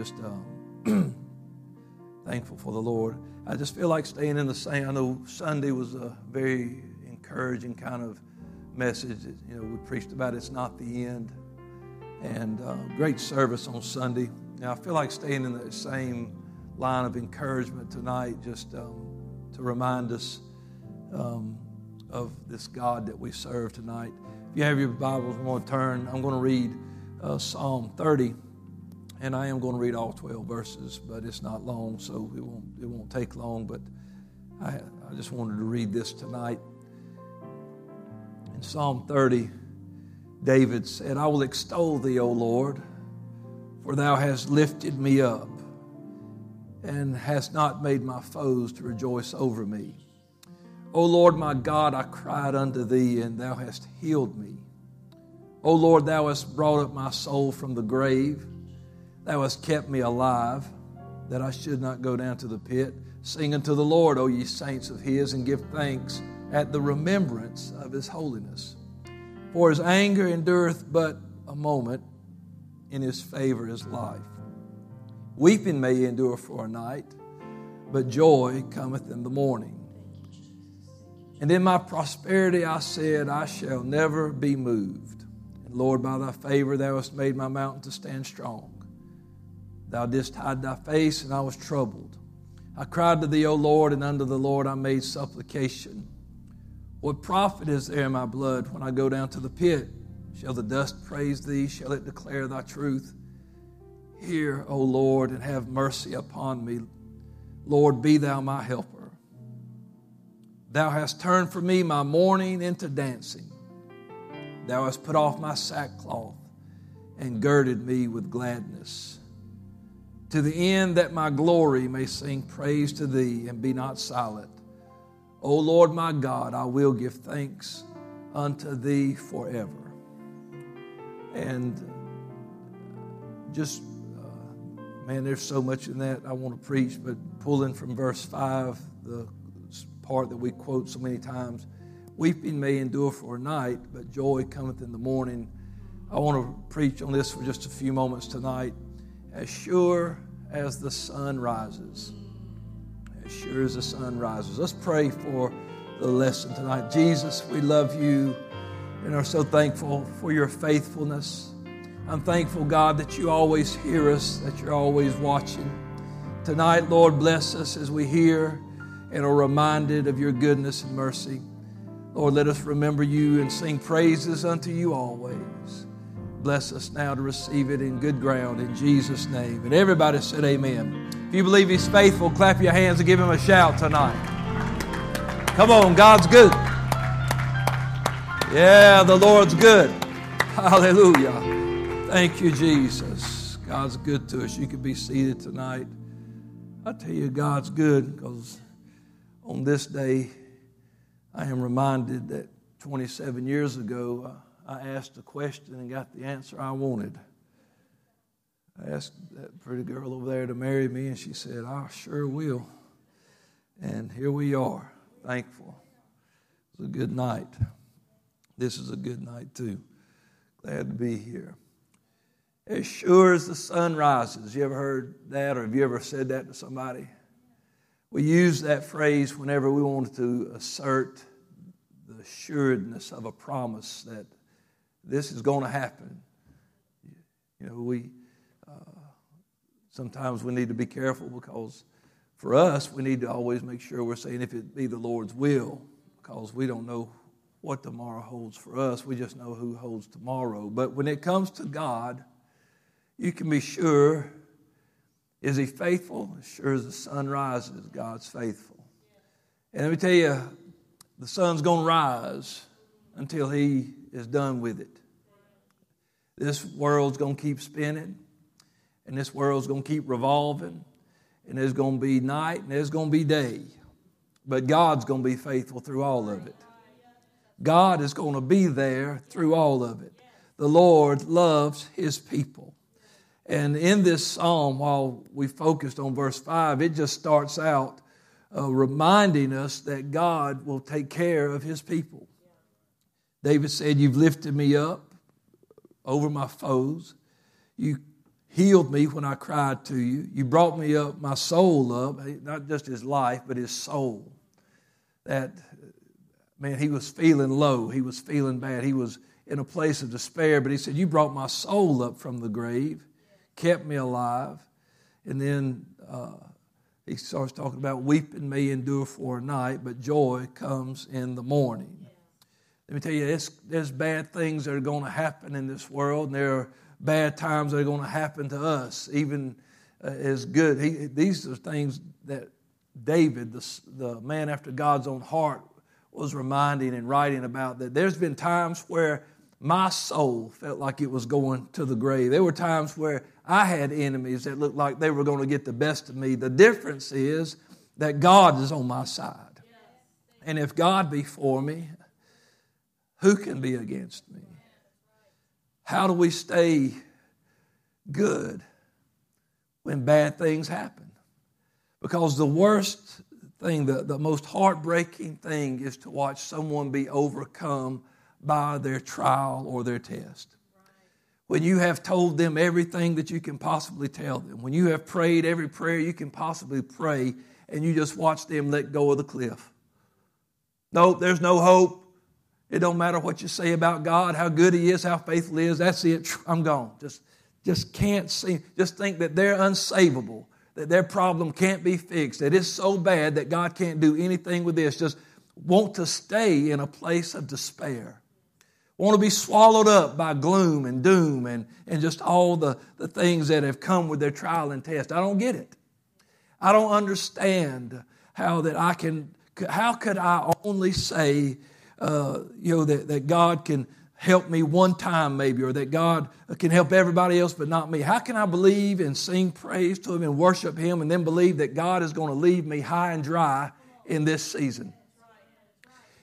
just um, thankful for the Lord. I just feel like staying in the same. I know Sunday was a very encouraging kind of message. You know, we preached about it's not the end, and uh, great service on Sunday. Now I feel like staying in the same line of encouragement tonight, just um, to remind us um, of this God that we serve tonight. If you have your Bibles, I'm going to turn. I'm going to read uh, Psalm 30, and I am going to read all 12 verses, but it's not long, so it won't it won't take long. But I, I just wanted to read this tonight. In Psalm 30, David said, "I will extol thee, O Lord, for thou hast lifted me up." and hast not made my foes to rejoice over me. O Lord my God, I cried unto thee, and thou hast healed me. O Lord, thou hast brought up my soul from the grave. Thou hast kept me alive, that I should not go down to the pit. Sing unto the Lord, O ye saints of his, and give thanks at the remembrance of his holiness. For his anger endureth but a moment, in his favor is life. Weeping may endure for a night, but joy cometh in the morning. And in my prosperity I said, I shall never be moved. And Lord, by thy favor thou hast made my mountain to stand strong. Thou didst hide thy face, and I was troubled. I cried to thee, O Lord, and unto the Lord I made supplication. What profit is there in my blood when I go down to the pit? Shall the dust praise thee? Shall it declare thy truth? Hear, O Lord, and have mercy upon me. Lord, be thou my helper. Thou hast turned for me my mourning into dancing. Thou hast put off my sackcloth and girded me with gladness. To the end that my glory may sing praise to thee and be not silent. O Lord my God, I will give thanks unto thee forever. And just uh, Man, there's so much in that I want to preach, but pulling from verse 5, the part that we quote so many times weeping may endure for a night, but joy cometh in the morning. I want to preach on this for just a few moments tonight. As sure as the sun rises, as sure as the sun rises. Let's pray for the lesson tonight. Jesus, we love you and are so thankful for your faithfulness. I'm thankful, God, that you always hear us, that you're always watching. Tonight, Lord, bless us as we hear and are reminded of your goodness and mercy. Lord, let us remember you and sing praises unto you always. Bless us now to receive it in good ground in Jesus' name. And everybody said, Amen. If you believe He's faithful, clap your hands and give Him a shout tonight. Come on, God's good. Yeah, the Lord's good. Hallelujah. Thank you, Jesus. God's good to us. You can be seated tonight. I tell you, God's good because on this day, I am reminded that 27 years ago, uh, I asked a question and got the answer I wanted. I asked that pretty girl over there to marry me, and she said, I sure will. And here we are, thankful. It was a good night. This is a good night, too. Glad to be here as sure as the sun rises. You ever heard that, or have you ever said that to somebody? We use that phrase whenever we want to assert the assuredness of a promise that this is going to happen. You know, we uh, sometimes we need to be careful because for us, we need to always make sure we're saying if it be the Lord's will, because we don't know what tomorrow holds for us. We just know who holds tomorrow. But when it comes to God, you can be sure is he faithful? As sure as the sun rises, God's faithful. And let me tell you, the sun's going to rise until he is done with it. This world's going to keep spinning, and this world's going to keep revolving, and there's going to be night and there's going to be day. But God's going to be faithful through all of it. God is going to be there through all of it. The Lord loves his people. And in this psalm, while we focused on verse 5, it just starts out uh, reminding us that God will take care of his people. David said, You've lifted me up over my foes. You healed me when I cried to you. You brought me up, my soul up, not just his life, but his soul. That, man, he was feeling low. He was feeling bad. He was in a place of despair, but he said, You brought my soul up from the grave, kept me alive. And then uh, he starts talking about weeping may endure for a night, but joy comes in the morning. Let me tell you, there's bad things that are going to happen in this world, and there are bad times that are going to happen to us, even uh, as good. He, these are things that David, the, the man after God's own heart, was reminding and writing about. That there's been times where my soul felt like it was going to the grave. There were times where I had enemies that looked like they were going to get the best of me. The difference is that God is on my side. And if God be for me, who can be against me? How do we stay good when bad things happen? Because the worst thing, the, the most heartbreaking thing is to watch someone be overcome by their trial or their test. When you have told them everything that you can possibly tell them, when you have prayed every prayer you can possibly pray, and you just watch them let go of the cliff. No, there's no hope. It don't matter what you say about God, how good He is, how faithful He is. That's it. I'm gone. Just, just can't see. Just think that they're unsavable, that their problem can't be fixed, that it's so bad that God can't do anything with this. Just want to stay in a place of despair. Want to be swallowed up by gloom and doom and, and just all the, the things that have come with their trial and test. I don't get it. I don't understand how that I can, how could I only say uh, you know, that, that God can help me one time maybe, or that God can help everybody else but not me. How can I believe and sing praise to Him and worship Him and then believe that God is going to leave me high and dry in this season?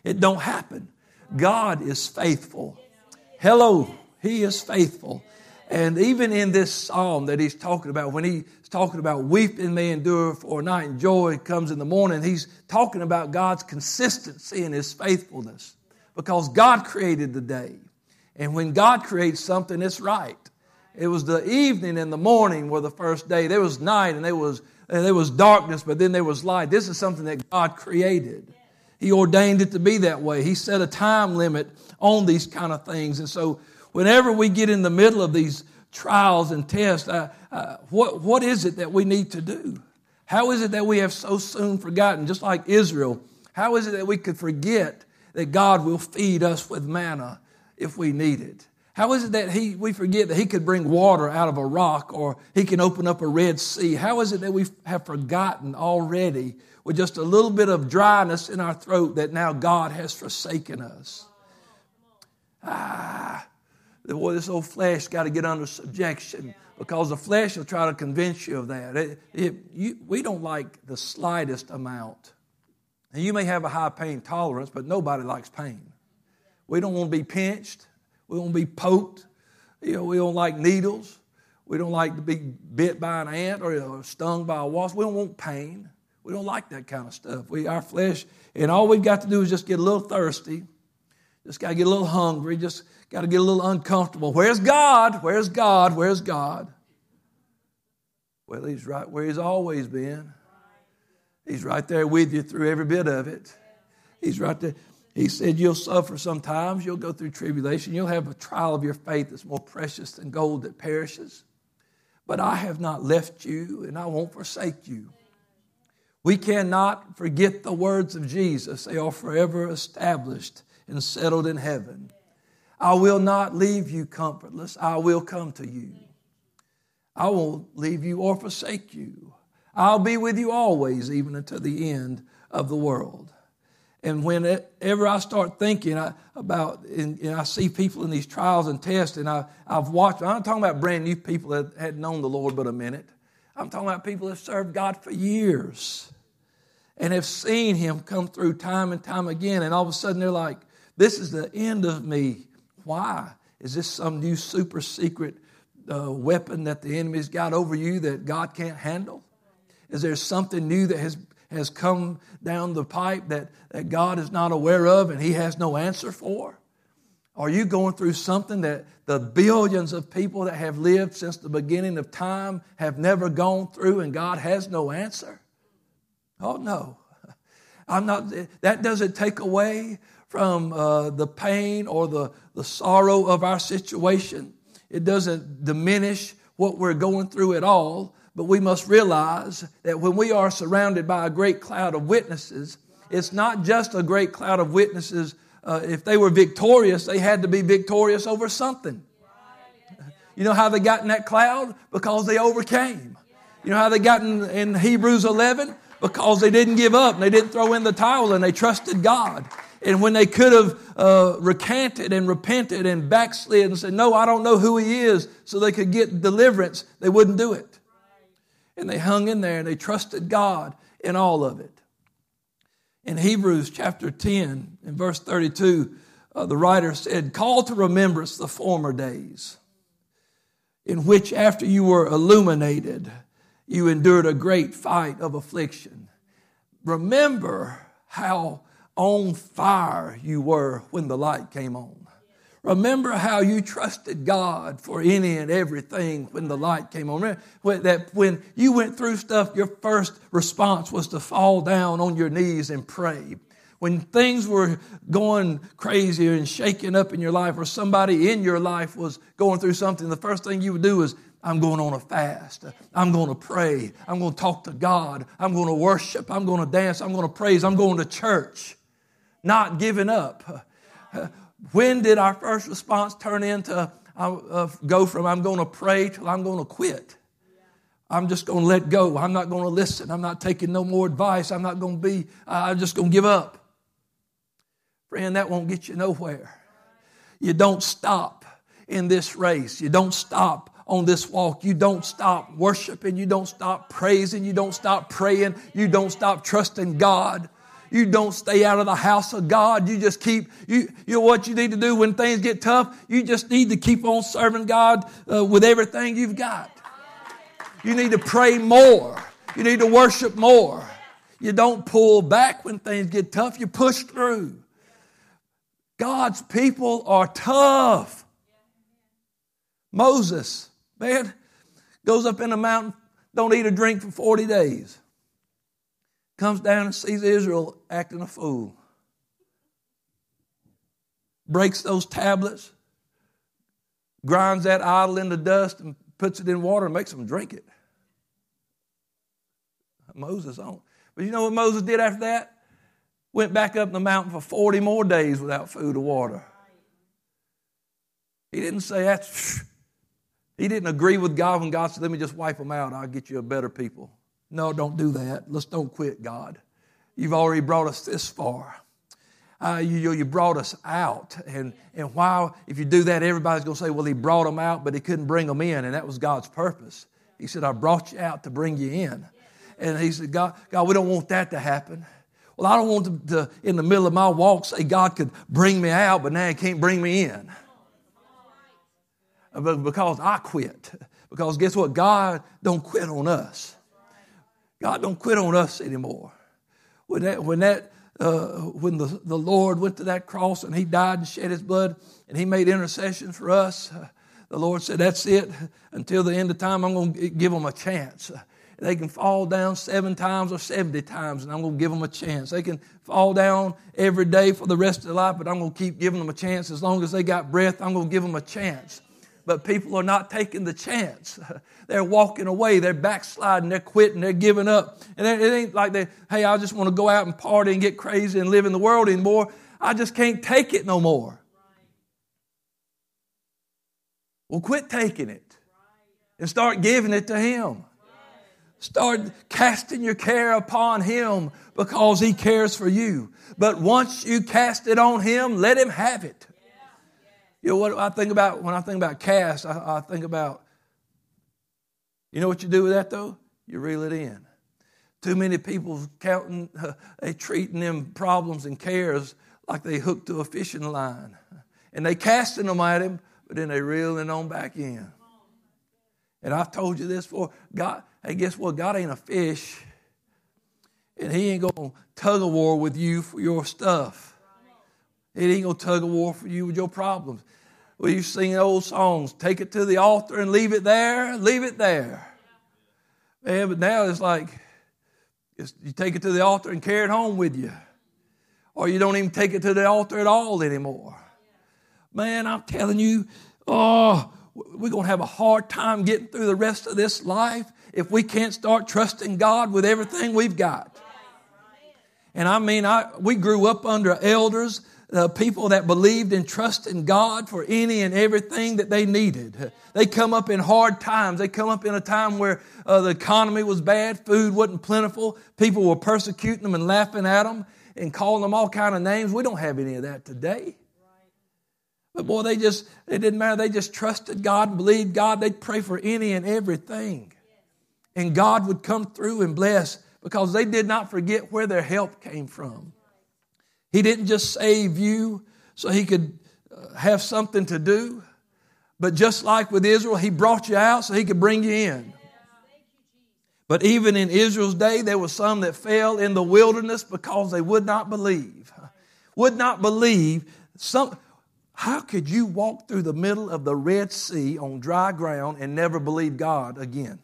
It don't happen. God is faithful. Hello, He is faithful. And even in this psalm that he's talking about, when he's talking about weeping may endure for a night and joy comes in the morning, he's talking about God's consistency and his faithfulness. Because God created the day. And when God creates something, it's right. It was the evening and the morning were the first day. There was night and there was, and there was darkness, but then there was light. This is something that God created. He ordained it to be that way. He set a time limit on these kind of things. And so whenever we get in the middle of these trials and tests, uh, uh, what, what is it that we need to do? How is it that we have so soon forgotten, just like Israel? How is it that we could forget that God will feed us with manna if we need it? How is it that he, we forget that He could bring water out of a rock or He can open up a Red Sea? How is it that we have forgotten already with just a little bit of dryness in our throat that now God has forsaken us? Ah, boy, this old flesh got to get under subjection because the flesh will try to convince you of that. It, it, you, we don't like the slightest amount. And you may have a high pain tolerance, but nobody likes pain. We don't want to be pinched. We don't want to be poked. You know, we don't like needles. We don't like to be bit by an ant or stung by a wasp. We don't want pain. We don't like that kind of stuff. We, our flesh, and all we've got to do is just get a little thirsty, just got to get a little hungry, just got to get a little uncomfortable. Where's God? Where's God? Where's God? Well, He's right where He's always been. He's right there with you through every bit of it. He's right there. He said, You'll suffer sometimes, you'll go through tribulation, you'll have a trial of your faith that's more precious than gold that perishes. But I have not left you, and I won't forsake you. We cannot forget the words of Jesus, they are forever established and settled in heaven. I will not leave you comfortless. I will come to you. I won't leave you or forsake you. I'll be with you always, even until the end of the world. And whenever I start thinking about, and, I see people in these trials and tests, and I, I've watched, I'm not talking about brand new people that hadn't known the Lord but a minute. I'm talking about people that have served God for years and have seen Him come through time and time again. And all of a sudden they're like, this is the end of me. Why? Is this some new super secret uh, weapon that the enemy's got over you that God can't handle? Is there something new that has, has come down the pipe that, that God is not aware of and He has no answer for? Are you going through something that the billions of people that have lived since the beginning of time have never gone through and God has no answer? Oh, no. I'm not, that doesn't take away from uh, the pain or the, the sorrow of our situation. It doesn't diminish what we're going through at all. But we must realize that when we are surrounded by a great cloud of witnesses, it's not just a great cloud of witnesses uh, if they were victorious, they had to be victorious over something. You know how they got in that cloud? Because they overcame. You know how they got in, in Hebrews 11? Because they didn't give up and they didn't throw in the towel and they trusted God. And when they could have uh, recanted and repented and backslid and said, No, I don't know who He is, so they could get deliverance, they wouldn't do it. And they hung in there and they trusted God in all of it. In Hebrews chapter 10, in verse 32, uh, the writer said, Call to remembrance the former days, in which after you were illuminated, you endured a great fight of affliction. Remember how on fire you were when the light came on. Remember how you trusted God for any and everything when the light came on. Remember that when you went through stuff, your first response was to fall down on your knees and pray. When things were going crazy and shaking up in your life, or somebody in your life was going through something, the first thing you would do is, I'm going on a fast. I'm going to pray. I'm going to talk to God. I'm going to worship. I'm going to dance. I'm going to praise. I'm going to church. Not giving up. When did our first response turn into uh, go from I'm going to pray till I'm going to quit? I'm just going to let go. I'm not going to listen. I'm not taking no more advice. I'm not going to be, uh, I'm just going to give up. Friend, that won't get you nowhere. You don't stop in this race. You don't stop on this walk. You don't stop worshiping. You don't stop praising. You don't stop praying. You don't stop trusting God. You don't stay out of the house of God. You just keep, you, you know what you need to do when things get tough? You just need to keep on serving God uh, with everything you've got. You need to pray more. You need to worship more. You don't pull back when things get tough. You push through. God's people are tough. Moses, man, goes up in the mountain, don't eat or drink for 40 days comes down and sees Israel acting a fool. Breaks those tablets, grinds that idol into dust, and puts it in water and makes them drink it. Moses on. But you know what Moses did after that? Went back up the mountain for 40 more days without food or water. He didn't say that. He didn't agree with God when God said, Let me just wipe them out. I'll get you a better people. No, don't do that. Let's don't quit, God. You've already brought us this far. Uh, you, you brought us out. And, and why, if you do that, everybody's going to say, well, he brought them out, but he couldn't bring them in. And that was God's purpose. He said, I brought you out to bring you in. And he said, God, God we don't want that to happen. Well, I don't want to, to, in the middle of my walk, say God could bring me out, but now he can't bring me in. Because I quit. Because guess what? God don't quit on us. God don't quit on us anymore. When that, when that, uh, when the, the Lord went to that cross and He died and shed His blood and He made intercession for us, uh, the Lord said, "That's it. Until the end of time, I'm going to give them a chance." They can fall down seven times or 70 times, and I'm going to give them a chance. They can fall down every day for the rest of their life, but I'm going to keep giving them a chance. As long as they got breath, I'm going to give them a chance but people are not taking the chance. They're walking away. They're backsliding. They're quitting. They're giving up. And it ain't like they, hey, I just want to go out and party and get crazy and live in the world anymore. I just can't take it no more. Well, quit taking it and start giving it to Him. Start casting your care upon Him because He cares for you. But once you cast it on Him, let Him have it. You know what I think about when I think about cast, I, I think about, you know what you do with that though? You reel it in. Too many people counting, uh, they treating them problems and cares like they hooked to a fishing line. And they casting them at him, but then they reeling on back in. And I've told you this before. God, hey, guess what? God ain't a fish. And he ain't to tug a war with you for your stuff. It ain't gonna tug a war for you with your problems. Well, you sing old songs, take it to the altar and leave it there, leave it there. Man, but now it's like it's, you take it to the altar and carry it home with you. Or you don't even take it to the altar at all anymore. Man, I'm telling you, oh, we're going to have a hard time getting through the rest of this life if we can't start trusting God with everything we've got. And I mean, I, we grew up under elders, uh, people that believed and trusted God for any and everything that they needed. They come up in hard times. They come up in a time where uh, the economy was bad, food wasn't plentiful, people were persecuting them and laughing at them and calling them all kind of names. We don't have any of that today. But boy, they just, it didn't matter. They just trusted God and believed God. They'd pray for any and everything. And God would come through and bless because they did not forget where their help came from. He didn't just save you so he could uh, have something to do, but just like with Israel, he brought you out so he could bring you in. But even in Israel's day, there were some that fell in the wilderness because they would not believe. Would not believe. Some, how could you walk through the middle of the Red Sea on dry ground and never believe God again?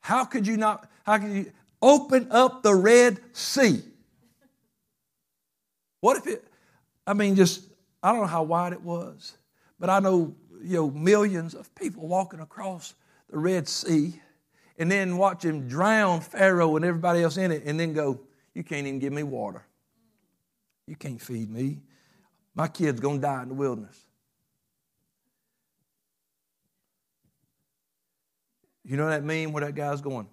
How could you not? How could you? Open up the Red Sea. What if it, I mean, just, I don't know how wide it was, but I know, you know, millions of people walking across the Red Sea and then watch him drown Pharaoh and everybody else in it and then go, You can't even give me water. You can't feed me. My kid's going to die in the wilderness. You know that meme where that guy's going?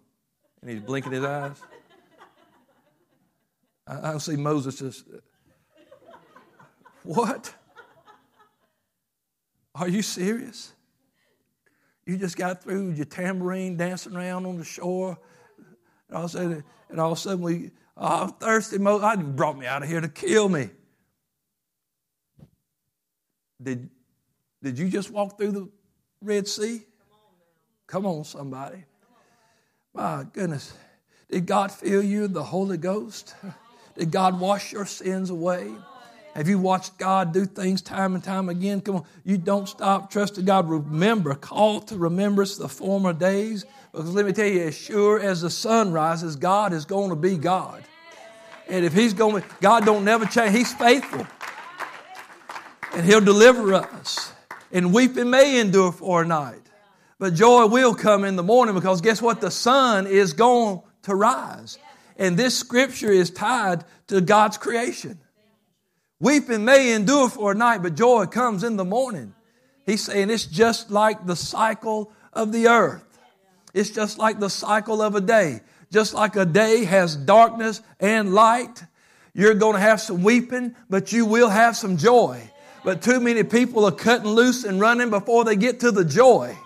and he's blinking his eyes. I, I see Moses just, what? Are you serious? You just got through your tambourine dancing around on the shore, and all of a sudden, and all of a sudden we, oh, I'm thirsty. Moses, I brought me out of here to kill me. Did, did you just walk through the Red Sea? Come on, somebody. My goodness. Did God fill you with the Holy Ghost? Did God wash your sins away? Have you watched God do things time and time again? Come on, you don't stop trusting God. Remember, call to remembrance the former days. Because let me tell you, as sure as the sun rises, God is going to be God. And if He's going, God don't never change. He's faithful, and He'll deliver us. And weeping may endure for a night, but joy will come in the morning because guess what? The sun is going to rise. And this scripture is tied to God's creation. Weeping may endure for a night, but joy comes in the morning. He's saying it's just like the cycle of the earth. It's just like the cycle of a day. Just like a day has darkness and light, you're going to have some weeping, but you will have some joy. But too many people are cutting loose and running before they get to the joy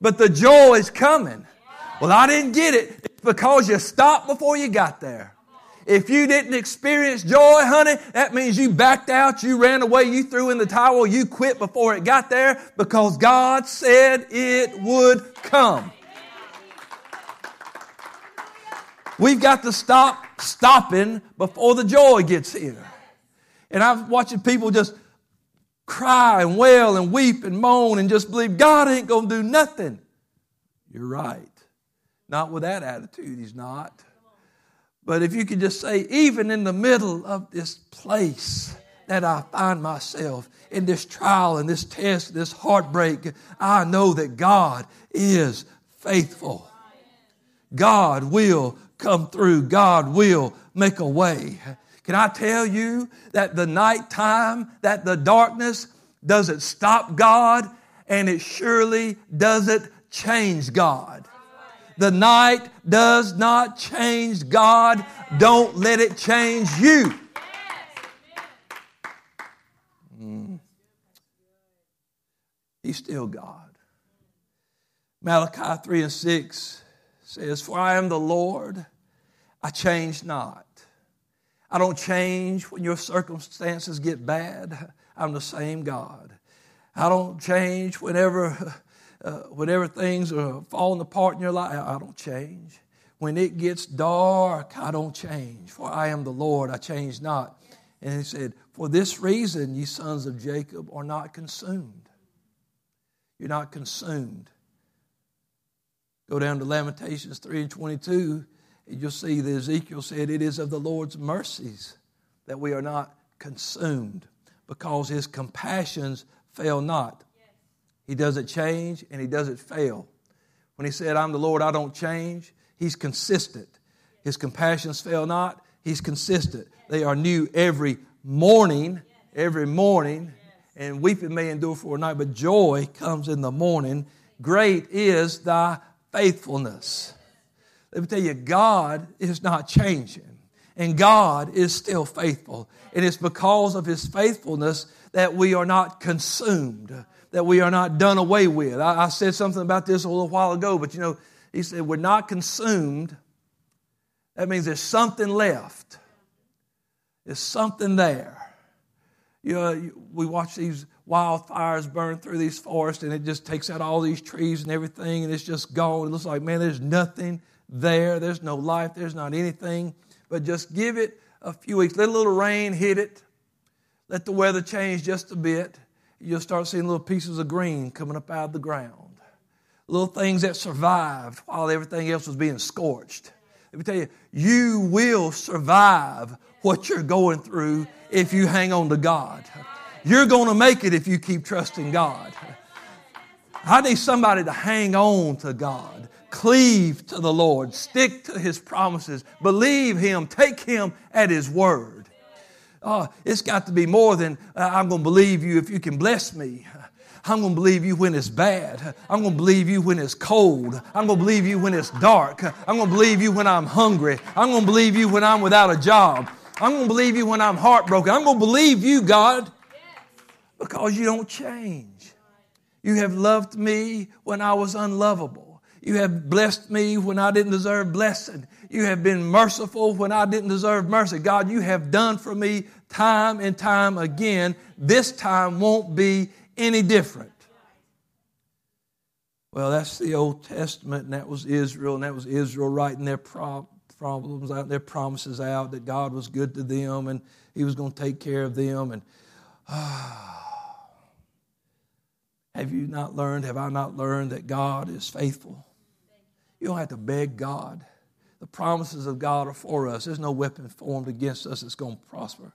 but the joy is coming. Well, I didn't get it. It's because you stopped before you got there. If you didn't experience joy, honey, that means you backed out, you ran away, you threw in the towel, you quit before it got there because God said it would come. We've got to stop stopping before the joy gets here. And I'm watching people just cry and wail and weep and moan and just believe God ain't going to do nothing. You're right. Not with that attitude, He's not. But if you could just say, even in the middle of this place that I find myself, in this trial and this test, this heartbreak, I know that God is faithful. God will come through. God will make a way. Can I tell you that the nighttime, that the darkness doesn't stop God and it surely doesn't change God. The night does not change God. Don't let it change you. Mm. He's still God. Malachi 3 and 6 says, For I am the Lord, I change not. I don't change when your circumstances get bad. I'm the same God. I don't change whenever, uh, whenever things are falling apart in your life. I don't change. When it gets dark, I don't change. For I am the Lord, I change not. And he said, For this reason, ye sons of Jacob are not consumed. You're not consumed. Go down to Lamentations 3 and 22, and you'll see that Ezekiel said, It is of the Lord's mercies that we are not consumed, because his compassions fail not. He doesn't change and he doesn't fail. When he said, I'm the Lord, I don't change, he's consistent. His compassions fail not, he's consistent. They are new every morning, every morning. And weeping may endure for a night, but joy comes in the morning. Great is thy faithfulness. Let me tell you, God is not changing, and God is still faithful. And it's because of His faithfulness that we are not consumed, that we are not done away with. I, I said something about this a little while ago, but you know, He said, We're not consumed. That means there's something left, there's something there. You know, we watch these wildfires burn through these forests and it just takes out all these trees and everything and it's just gone. It looks like, man, there's nothing there. There's no life. There's not anything. But just give it a few weeks. Let a little rain hit it. Let the weather change just a bit. You'll start seeing little pieces of green coming up out of the ground. Little things that survived while everything else was being scorched. Let me tell you, you will survive what you're going through if you hang on to God. You're going to make it if you keep trusting God. I need somebody to hang on to God, cleave to the Lord, stick to His promises, believe Him, take Him at His word. Oh, it's got to be more than uh, I'm going to believe you if you can bless me. I'm going to believe you when it's bad. I'm going to believe you when it's cold. I'm going to believe you when it's dark. I'm going to believe you when I'm hungry. I'm going to believe you when I'm without a job. I'm going to believe you when I'm heartbroken. I'm going to believe you, God, because you don't change. You have loved me when I was unlovable. You have blessed me when I didn't deserve blessing. You have been merciful when I didn't deserve mercy. God, you have done for me time and time again. This time won't be any different. Well, that's the Old Testament, and that was Israel, and that was Israel writing their pro- problems out, their promises out that God was good to them and He was going to take care of them. And have you not learned? Have I not learned that God is faithful? You don't have to beg God. The promises of God are for us. There's no weapon formed against us that's going to prosper.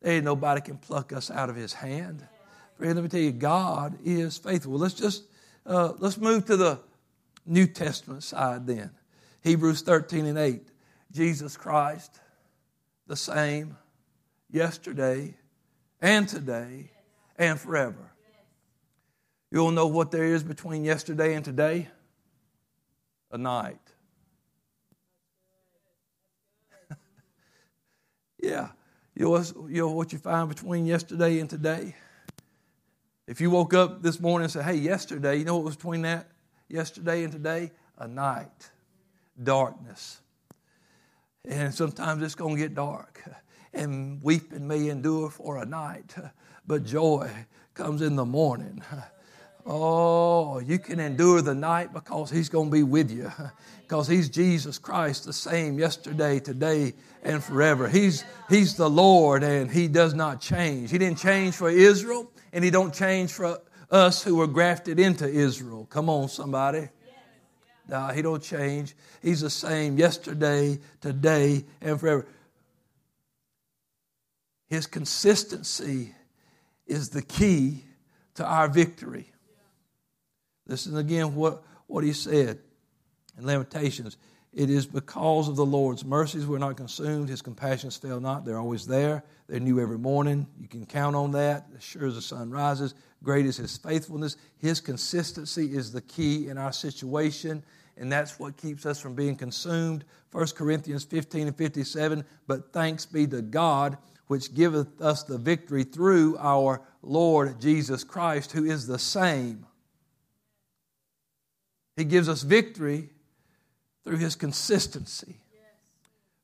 There ain't nobody can pluck us out of His hand. Friend, let me tell you, God is faithful. Let's just uh, let's move to the New Testament side then. Hebrews 13 and 8. Jesus Christ, the same yesterday and today and forever. You'll know what there is between yesterday and today? A night. Yeah. You know, you know what you find between yesterday and today? If you woke up this morning and said, hey, yesterday, you know what was between that yesterday and today? A night, darkness. And sometimes it's going to get dark. And weeping may endure for a night, but joy comes in the morning. Oh, you can endure the night because He's going to be with you. Because He's Jesus Christ, the same yesterday, today, and forever. He's, he's the Lord and He does not change. He didn't change for Israel and He don't change for us who were grafted into Israel. Come on, somebody. No, he don't change. He's the same yesterday, today, and forever. His consistency is the key to our victory. Listen again what, what he said in Lamentations. It is because of the Lord's mercies we're not consumed. His compassions fail not. They're always there. They're new every morning. You can count on that. As sure as the sun rises, great is His faithfulness. His consistency is the key in our situation and that's what keeps us from being consumed. 1 Corinthians 15 and 57 But thanks be to God, which giveth us the victory through our Lord Jesus Christ, who is the same. He gives us victory through his consistency.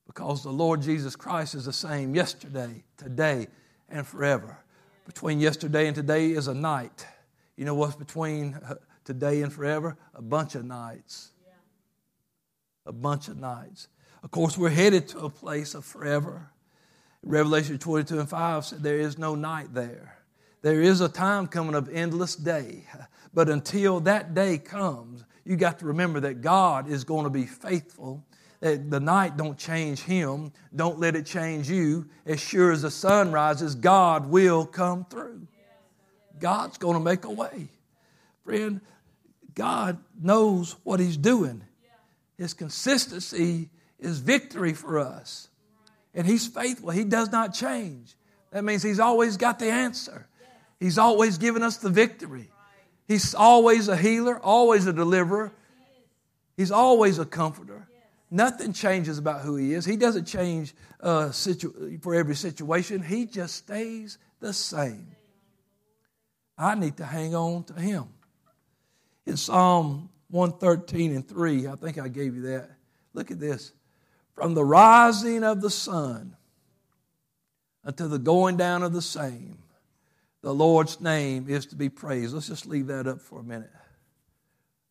Because the Lord Jesus Christ is the same yesterday, today, and forever. Between yesterday and today is a night. You know what's between uh, today and forever? A bunch of nights a bunch of nights. Of course, we're headed to a place of forever. Revelation 22 and 5 said, There is no night there. There is a time coming of endless day. But until that day comes, you got to remember that God is going to be faithful. That the night don't change him. Don't let it change you. As sure as the sun rises, God will come through. God's going to make a way. Friend, God knows what He's doing. His consistency is victory for us. And He's faithful, He does not change. That means He's always got the answer, He's always given us the victory. He's always a healer, always a deliverer, He's always a comforter. Nothing changes about who He is. He doesn't change uh, situ- for every situation, He just stays the same. I need to hang on to Him. In Psalm 113 and 3, I think I gave you that. Look at this. From the rising of the sun until the going down of the same, the Lord's name is to be praised. Let's just leave that up for a minute.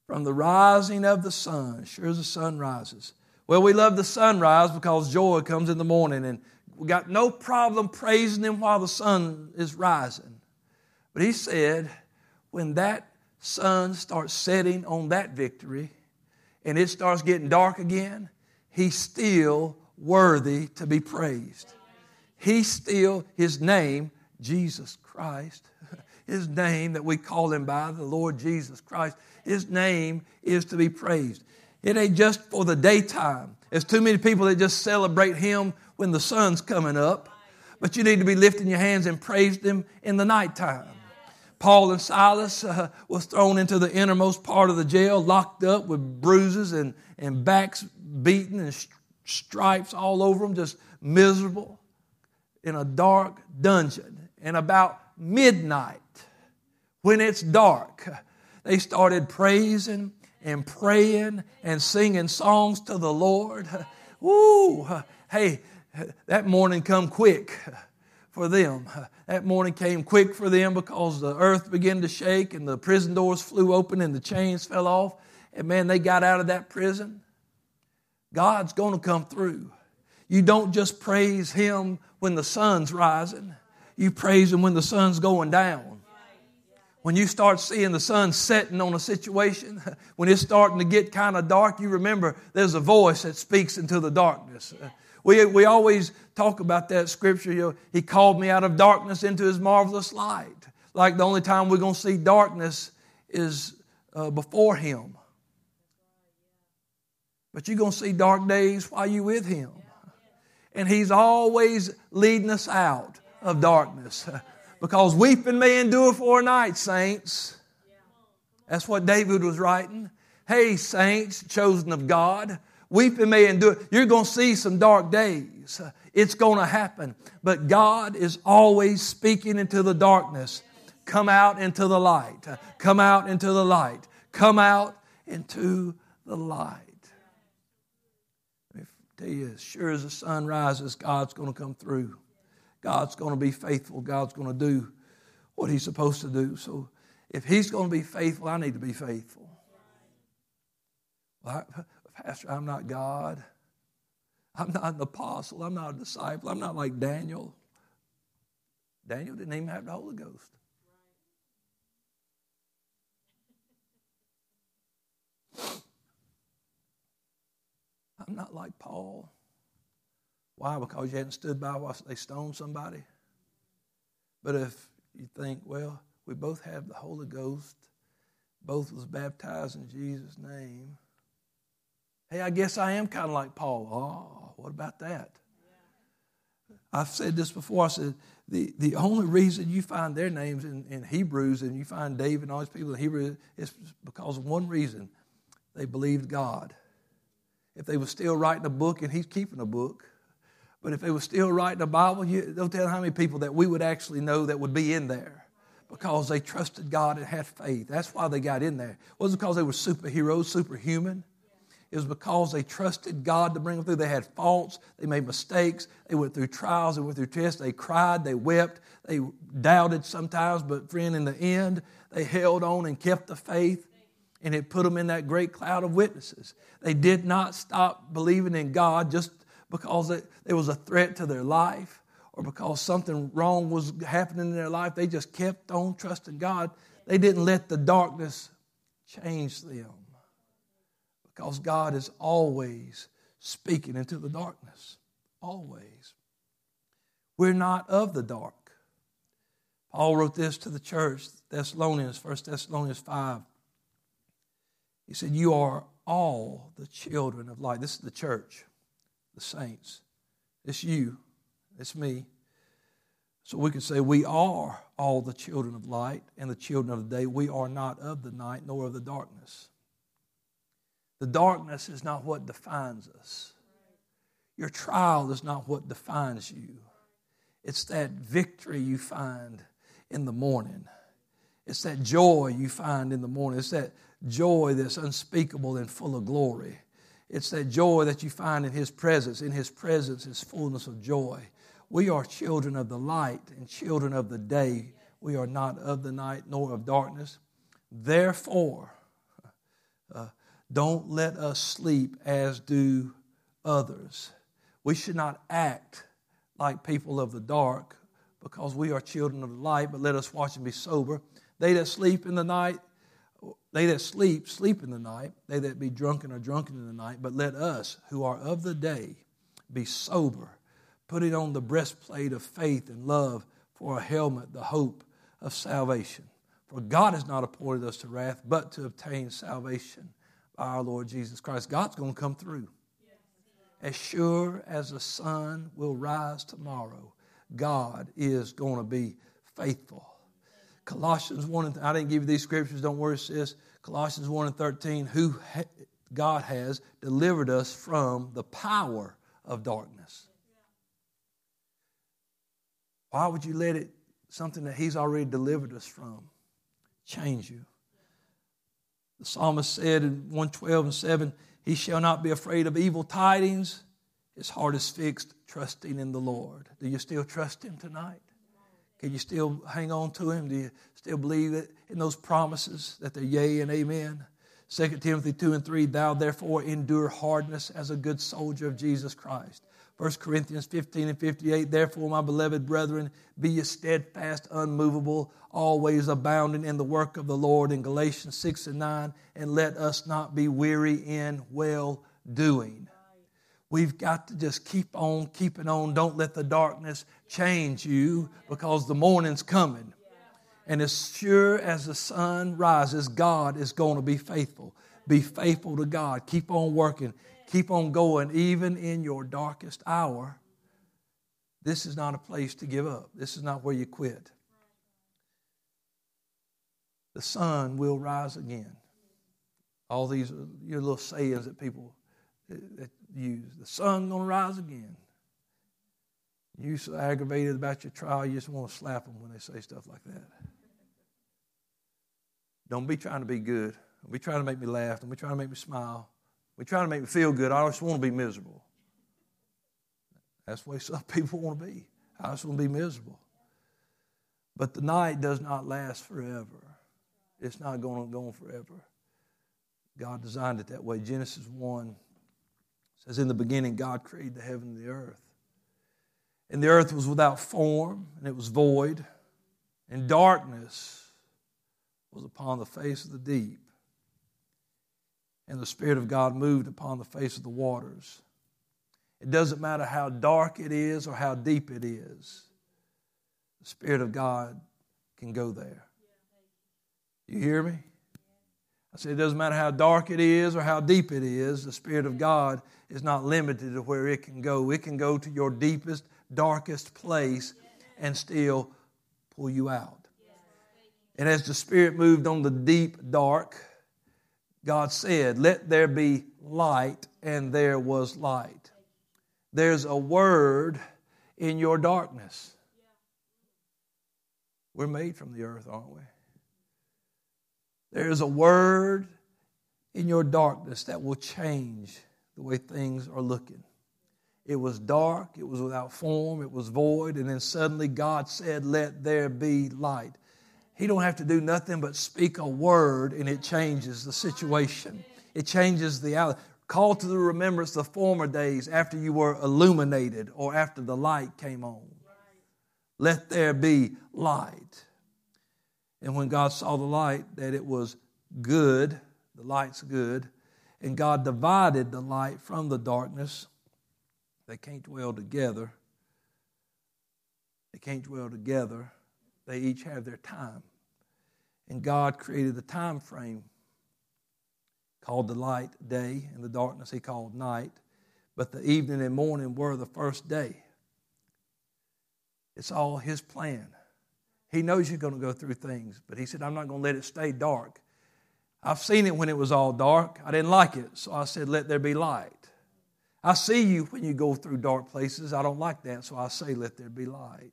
From the rising of the sun, sure as the sun rises. Well, we love the sunrise because joy comes in the morning, and we got no problem praising Him while the sun is rising. But He said, when that sun starts setting on that victory and it starts getting dark again, he's still worthy to be praised. He's still, his name, Jesus Christ, his name that we call him by, the Lord Jesus Christ, his name is to be praised. It ain't just for the daytime. There's too many people that just celebrate him when the sun's coming up, but you need to be lifting your hands and praise him in the nighttime. Paul and Silas uh, was thrown into the innermost part of the jail, locked up with bruises and, and backs beaten and stripes all over them, just miserable in a dark dungeon. And about midnight, when it's dark, they started praising and praying and singing songs to the Lord. Woo! Hey, that morning come quick for them. That morning came quick for them because the earth began to shake and the prison doors flew open and the chains fell off. And man, they got out of that prison. God's going to come through. You don't just praise Him when the sun's rising, you praise Him when the sun's going down. When you start seeing the sun setting on a situation, when it's starting to get kind of dark, you remember there's a voice that speaks into the darkness. We, we always talk about that scripture. You know, he called me out of darkness into his marvelous light. Like the only time we're going to see darkness is uh, before him. But you're going to see dark days while you're with him. And he's always leading us out of darkness. Because weeping may endure for a night, saints. That's what David was writing. Hey, saints, chosen of God. Weeping may endure. You're going to see some dark days. It's going to happen. But God is always speaking into the darkness. Come out into the light. Come out into the light. Come out into the light. Let me tell you, as sure as the sun rises, God's going to come through. God's going to be faithful. God's going to do what He's supposed to do. So if He's going to be faithful, I need to be faithful. Well, I, Pastor, I'm not God. I'm not an apostle. I'm not a disciple. I'm not like Daniel. Daniel didn't even have the Holy Ghost. I'm not like Paul. Why? Because you hadn't stood by while they stoned somebody? But if you think, well, we both have the Holy Ghost, both was baptized in Jesus' name, Hey, I guess I am kind of like Paul. Oh, what about that? I've said this before. I said, the, the only reason you find their names in, in Hebrews and you find David and all these people in Hebrews is because of one reason they believed God. If they were still writing a book, and he's keeping a book, but if they were still writing the Bible, you, don't tell how many people that we would actually know that would be in there because they trusted God and had faith. That's why they got in there. It wasn't because they were superheroes, superhuman. It was because they trusted God to bring them through. They had faults, they made mistakes, they went through trials, they went through tests, they cried, they wept, they doubted sometimes, but friend, in the end, they held on and kept the faith, and it put them in that great cloud of witnesses. They did not stop believing in God just because it, there was a threat to their life or because something wrong was happening in their life, they just kept on trusting God. They didn't let the darkness change them because God is always speaking into the darkness. Always. We're not of the dark. Paul wrote this to the church, Thessalonians, 1 Thessalonians 5. He said, You are all the children of light. This is the church, the saints. It's you, it's me. So we can say we are all the children of light and the children of the day. We are not of the night nor of the darkness. The darkness is not what defines us. Your trial is not what defines you. It's that victory you find in the morning. It's that joy you find in the morning. It's that joy that's unspeakable and full of glory. It's that joy that you find in His presence. In His presence is fullness of joy. We are children of the light and children of the day. We are not of the night nor of darkness. Therefore, uh, don't let us sleep as do others. We should not act like people of the dark because we are children of the light, but let us watch and be sober. They that sleep in the night, they that sleep, sleep in the night. They that be drunken are drunken in the night. But let us, who are of the day, be sober, putting on the breastplate of faith and love for a helmet, the hope of salvation. For God has not appointed us to wrath, but to obtain salvation by our Lord Jesus Christ. God's going to come through. As sure as the sun will rise tomorrow, God is going to be faithful. Colossians 1 and I didn't give you these scriptures, don't worry, sis. Colossians 1 and 13, who God has delivered us from the power of darkness. Why would you let it, something that He's already delivered us from, change you? The psalmist said in 112 and 7, He shall not be afraid of evil tidings. His heart is fixed, trusting in the Lord. Do you still trust Him tonight? Can you still hang on to him? Do you still believe that in those promises that they're yea and amen? 2 Timothy 2 and 3, thou therefore endure hardness as a good soldier of Jesus Christ. 1 Corinthians 15 and 58, therefore, my beloved brethren, be ye steadfast, unmovable, always abounding in the work of the Lord. In Galatians 6 and 9, and let us not be weary in well doing. We've got to just keep on keeping on. Don't let the darkness change you because the morning's coming. And as sure as the sun rises, God is going to be faithful. Be faithful to God. Keep on working. Keep on going, even in your darkest hour. This is not a place to give up. This is not where you quit. The sun will rise again. All these uh, your little sayings that people uh, that use. The sun gonna rise again. You so aggravated about your trial, you just want to slap them when they say stuff like that. Don't be trying to be good. Don't be trying to make me laugh. Don't be trying to make me smile. Be trying to make me feel good. I just want to be miserable. That's the way some people want to be. I just want to be miserable. But the night does not last forever. It's not going to go on forever. God designed it that way. Genesis 1 says, In the beginning, God created the heaven and the earth. And the earth was without form, and it was void, and darkness was upon the face of the deep. And the Spirit of God moved upon the face of the waters. It doesn't matter how dark it is or how deep it is, the Spirit of God can go there. You hear me? I said, it doesn't matter how dark it is or how deep it is, the Spirit of God is not limited to where it can go. It can go to your deepest, darkest place and still pull you out. And as the Spirit moved on the deep, dark, God said, Let there be light, and there was light. There's a word in your darkness. We're made from the earth, aren't we? There is a word in your darkness that will change the way things are looking. It was dark, it was without form, it was void, and then suddenly God said, Let there be light. He don't have to do nothing but speak a word and it changes the situation. It changes the out. Call to the remembrance the former days after you were illuminated or after the light came on. Let there be light. And when God saw the light, that it was good, the light's good, and God divided the light from the darkness. They can't dwell together. They can't dwell together. They each have their time. And God created the time frame called the light day, and the darkness he called night. But the evening and morning were the first day. It's all his plan. He knows you're going to go through things, but he said, I'm not going to let it stay dark. I've seen it when it was all dark. I didn't like it, so I said, Let there be light. I see you when you go through dark places. I don't like that, so I say, Let there be light.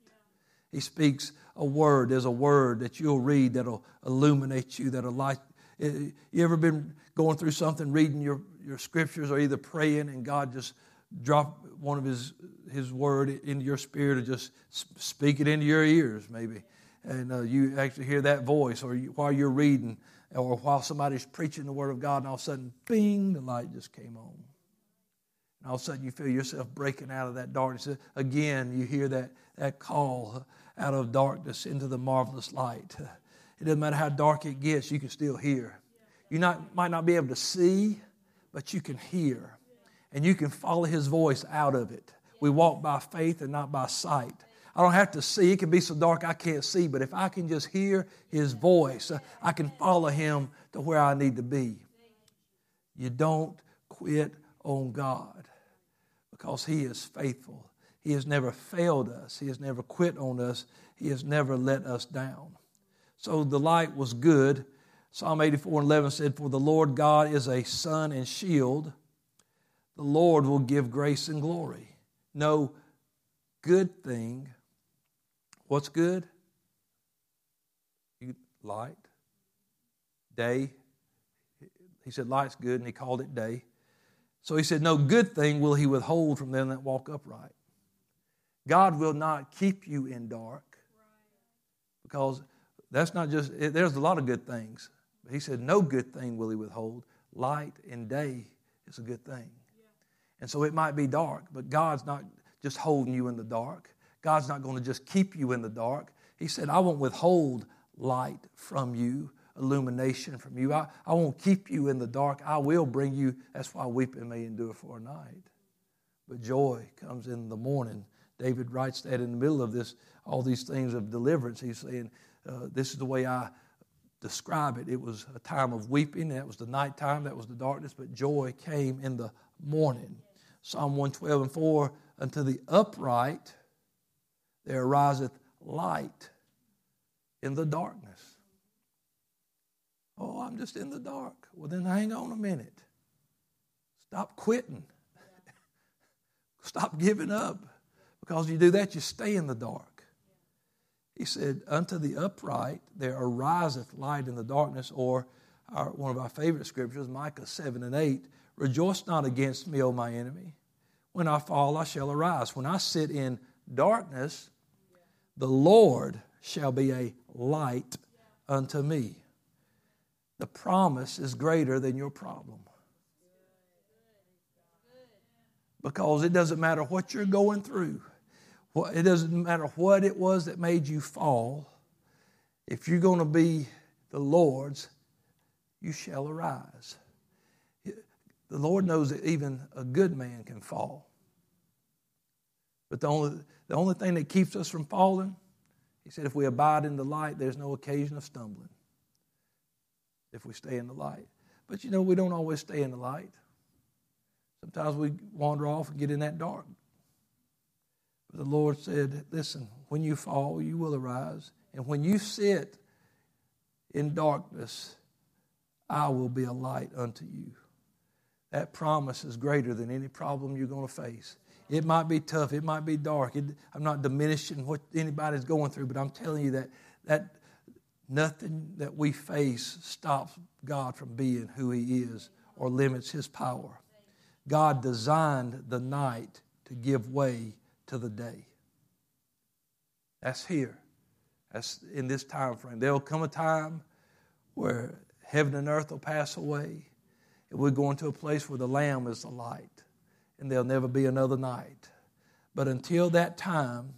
He speaks a word. There's a word that you'll read that'll illuminate you, that'll light. You ever been going through something, reading your, your scriptures, or either praying, and God just drop one of His His word into your spirit, or just speak it into your ears, maybe, and uh, you actually hear that voice, or you, while you're reading, or while somebody's preaching the word of God, and all of a sudden, bing, the light just came on. And all of a sudden, you feel yourself breaking out of that darkness. Again, you hear that, that call out of darkness into the marvelous light. It doesn't matter how dark it gets, you can still hear. You not, might not be able to see, but you can hear. And you can follow his voice out of it. We walk by faith and not by sight. I don't have to see. It can be so dark I can't see, but if I can just hear his voice, I can follow him to where I need to be. You don't quit on God because he is faithful. He has never failed us. He has never quit on us. He has never let us down. So the light was good. Psalm 84 and 11 said, For the Lord God is a sun and shield. The Lord will give grace and glory. No good thing. What's good? Light. Day. He said, Light's good, and he called it day. So he said, No good thing will he withhold from them that walk upright. God will not keep you in dark because that's not just, there's a lot of good things. But he said, No good thing will he withhold. Light and day is a good thing. And so it might be dark, but God's not just holding you in the dark. God's not going to just keep you in the dark. He said, I won't withhold light from you, illumination from you. I, I won't keep you in the dark. I will bring you. That's why weeping may endure for a night. But joy comes in the morning. David writes that in the middle of this, all these things of deliverance. He's saying, uh, This is the way I describe it. It was a time of weeping. That was the nighttime. That was the darkness. But joy came in the morning. Psalm 112 and 4 Unto the upright there ariseth light in the darkness. Oh, I'm just in the dark. Well, then hang on a minute. Stop quitting. Stop giving up. Because you do that, you stay in the dark. He said, Unto the upright there ariseth light in the darkness, or our, one of our favorite scriptures, Micah 7 and 8 Rejoice not against me, O my enemy. When I fall, I shall arise. When I sit in darkness, the Lord shall be a light unto me. The promise is greater than your problem. Because it doesn't matter what you're going through, it doesn't matter what it was that made you fall. If you're going to be the Lord's, you shall arise. The Lord knows that even a good man can fall. But the only, the only thing that keeps us from falling, he said, if we abide in the light, there's no occasion of stumbling. If we stay in the light. But you know, we don't always stay in the light. Sometimes we wander off and get in that dark. But the Lord said, Listen, when you fall, you will arise. And when you sit in darkness, I will be a light unto you. That promise is greater than any problem you're going to face. It might be tough, it might be dark. It, I'm not diminishing what anybody's going through, but I'm telling you that, that nothing that we face stops God from being who He is or limits His power. God designed the night to give way to the day. That's here. That's in this time frame. There'll come a time where heaven and earth will pass away, and we're going to a place where the Lamb is the light, and there'll never be another night. But until that time,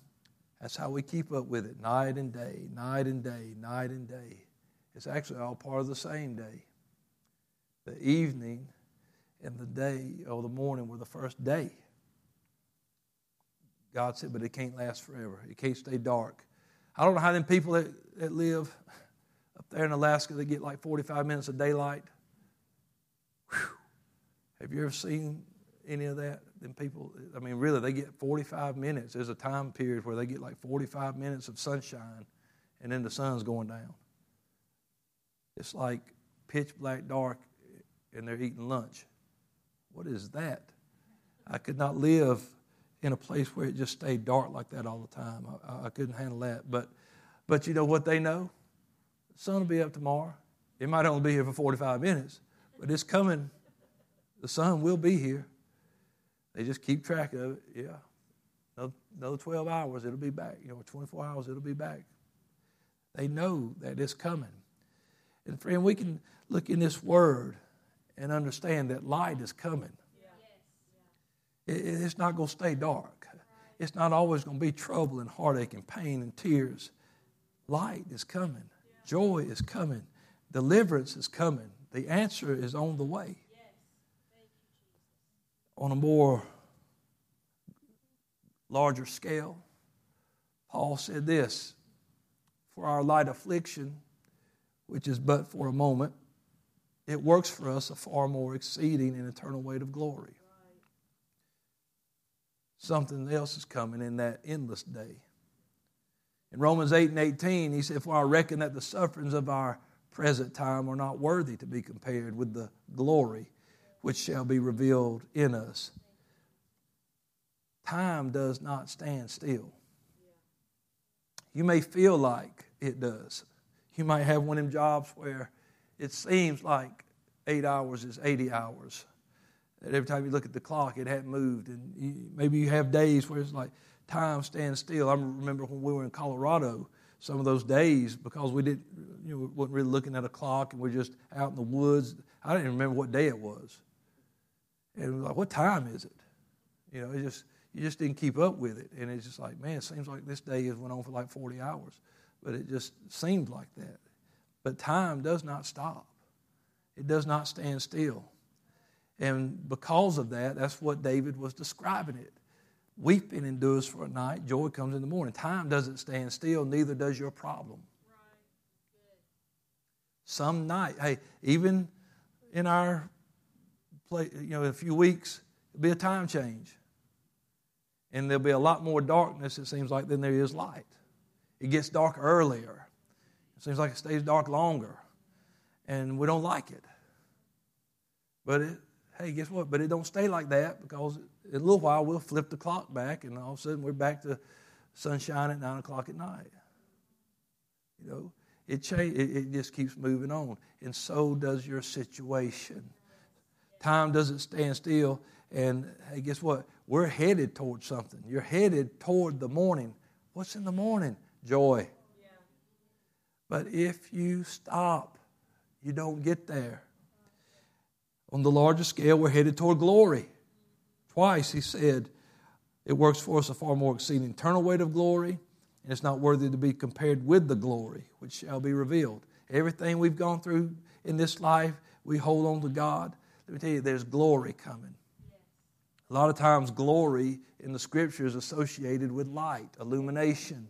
That's how we keep up with it night and day, night and day, night and day. It's actually all part of the same day. The evening and the day or the morning were the first day. God said, but it can't last forever. It can't stay dark. I don't know how them people that, that live up there in Alaska they get like 45 minutes of daylight. Whew. Have you ever seen any of that? Them people, I mean, really, they get 45 minutes. There's a time period where they get like 45 minutes of sunshine and then the sun's going down. It's like pitch black dark and they're eating lunch. What is that? I could not live in a place where it just stayed dark like that all the time. I, I couldn't handle that. But, but you know what they know? The sun will be up tomorrow. It might only be here for 45 minutes, but it's coming. The sun will be here. They just keep track of it. Yeah. Another, another 12 hours, it'll be back. You know, 24 hours, it'll be back. They know that it's coming. And friend, we can look in this word and understand that light is coming. It's not going to stay dark. It's not always going to be trouble and heartache and pain and tears. Light is coming. Joy is coming. Deliverance is coming. The answer is on the way. On a more larger scale, Paul said this For our light affliction, which is but for a moment, it works for us a far more exceeding and eternal weight of glory something else is coming in that endless day. In Romans 8 and 18, he said, For I reckon that the sufferings of our present time are not worthy to be compared with the glory which shall be revealed in us. Time does not stand still. You may feel like it does. You might have one of them jobs where it seems like eight hours is 80 hours that every time you look at the clock, it hadn't moved. And you, maybe you have days where it's like time stands still. I remember when we were in Colorado, some of those days, because we didn't, you know, wasn't really looking at a clock and we're just out in the woods. I didn't even remember what day it was. And like, what time is it? You know, it just, you just didn't keep up with it. And it's just like, man, it seems like this day has went on for like 40 hours. But it just seemed like that. But time does not stop. It does not stand still. And because of that, that's what David was describing it. Weeping endures for a night, joy comes in the morning. Time doesn't stand still, neither does your problem. Some night, hey, even in our place, you know, in a few weeks, it'll be a time change. And there'll be a lot more darkness, it seems like, than there is light. It gets dark earlier. It seems like it stays dark longer. And we don't like it. But it, hey, guess what? But it don't stay like that because in a little while we'll flip the clock back and all of a sudden we're back to sunshine at 9 o'clock at night. You know, it, change, it, it just keeps moving on. And so does your situation. Time doesn't stand still. And hey, guess what? We're headed towards something. You're headed toward the morning. What's in the morning? Joy. Yeah. But if you stop, you don't get there. On the larger scale, we're headed toward glory. Twice he said, it works for us a far more exceeding eternal weight of glory, and it's not worthy to be compared with the glory which shall be revealed. Everything we've gone through in this life, we hold on to God. Let me tell you, there's glory coming. A lot of times, glory in the scripture is associated with light, illumination.